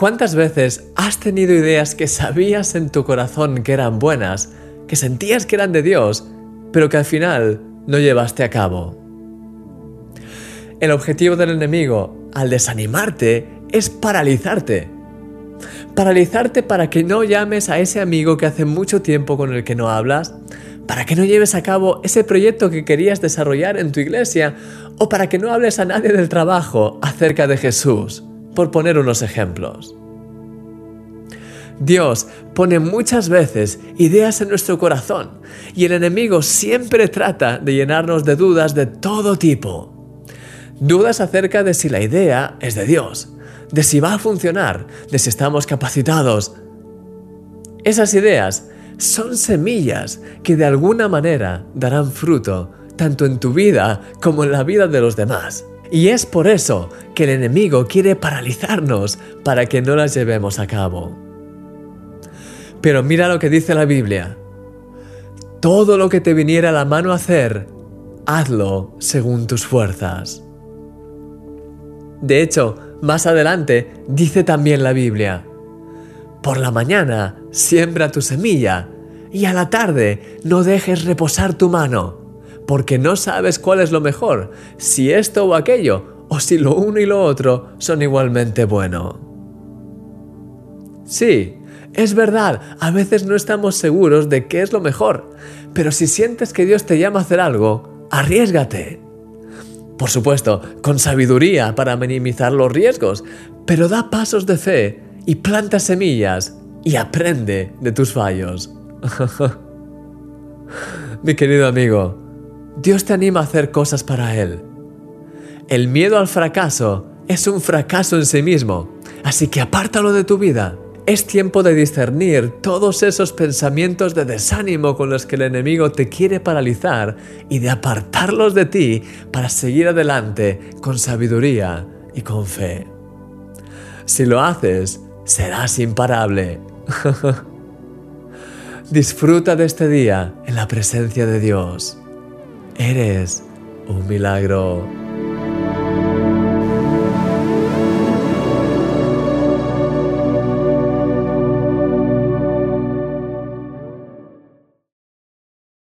¿Cuántas veces has tenido ideas que sabías en tu corazón que eran buenas, que sentías que eran de Dios, pero que al final no llevaste a cabo? El objetivo del enemigo, al desanimarte, es paralizarte. Paralizarte para que no llames a ese amigo que hace mucho tiempo con el que no hablas, para que no lleves a cabo ese proyecto que querías desarrollar en tu iglesia o para que no hables a nadie del trabajo acerca de Jesús por poner unos ejemplos. Dios pone muchas veces ideas en nuestro corazón y el enemigo siempre trata de llenarnos de dudas de todo tipo. Dudas acerca de si la idea es de Dios, de si va a funcionar, de si estamos capacitados. Esas ideas son semillas que de alguna manera darán fruto tanto en tu vida como en la vida de los demás. Y es por eso que el enemigo quiere paralizarnos para que no las llevemos a cabo. Pero mira lo que dice la Biblia. Todo lo que te viniera a la mano a hacer, hazlo según tus fuerzas. De hecho, más adelante dice también la Biblia, por la mañana siembra tu semilla y a la tarde no dejes reposar tu mano porque no sabes cuál es lo mejor, si esto o aquello, o si lo uno y lo otro son igualmente bueno. Sí, es verdad, a veces no estamos seguros de qué es lo mejor, pero si sientes que Dios te llama a hacer algo, arriesgate. Por supuesto, con sabiduría para minimizar los riesgos, pero da pasos de fe y planta semillas y aprende de tus fallos. Mi querido amigo, Dios te anima a hacer cosas para Él. El miedo al fracaso es un fracaso en sí mismo, así que apártalo de tu vida. Es tiempo de discernir todos esos pensamientos de desánimo con los que el enemigo te quiere paralizar y de apartarlos de ti para seguir adelante con sabiduría y con fe. Si lo haces, serás imparable. Disfruta de este día en la presencia de Dios. Eres un milagro.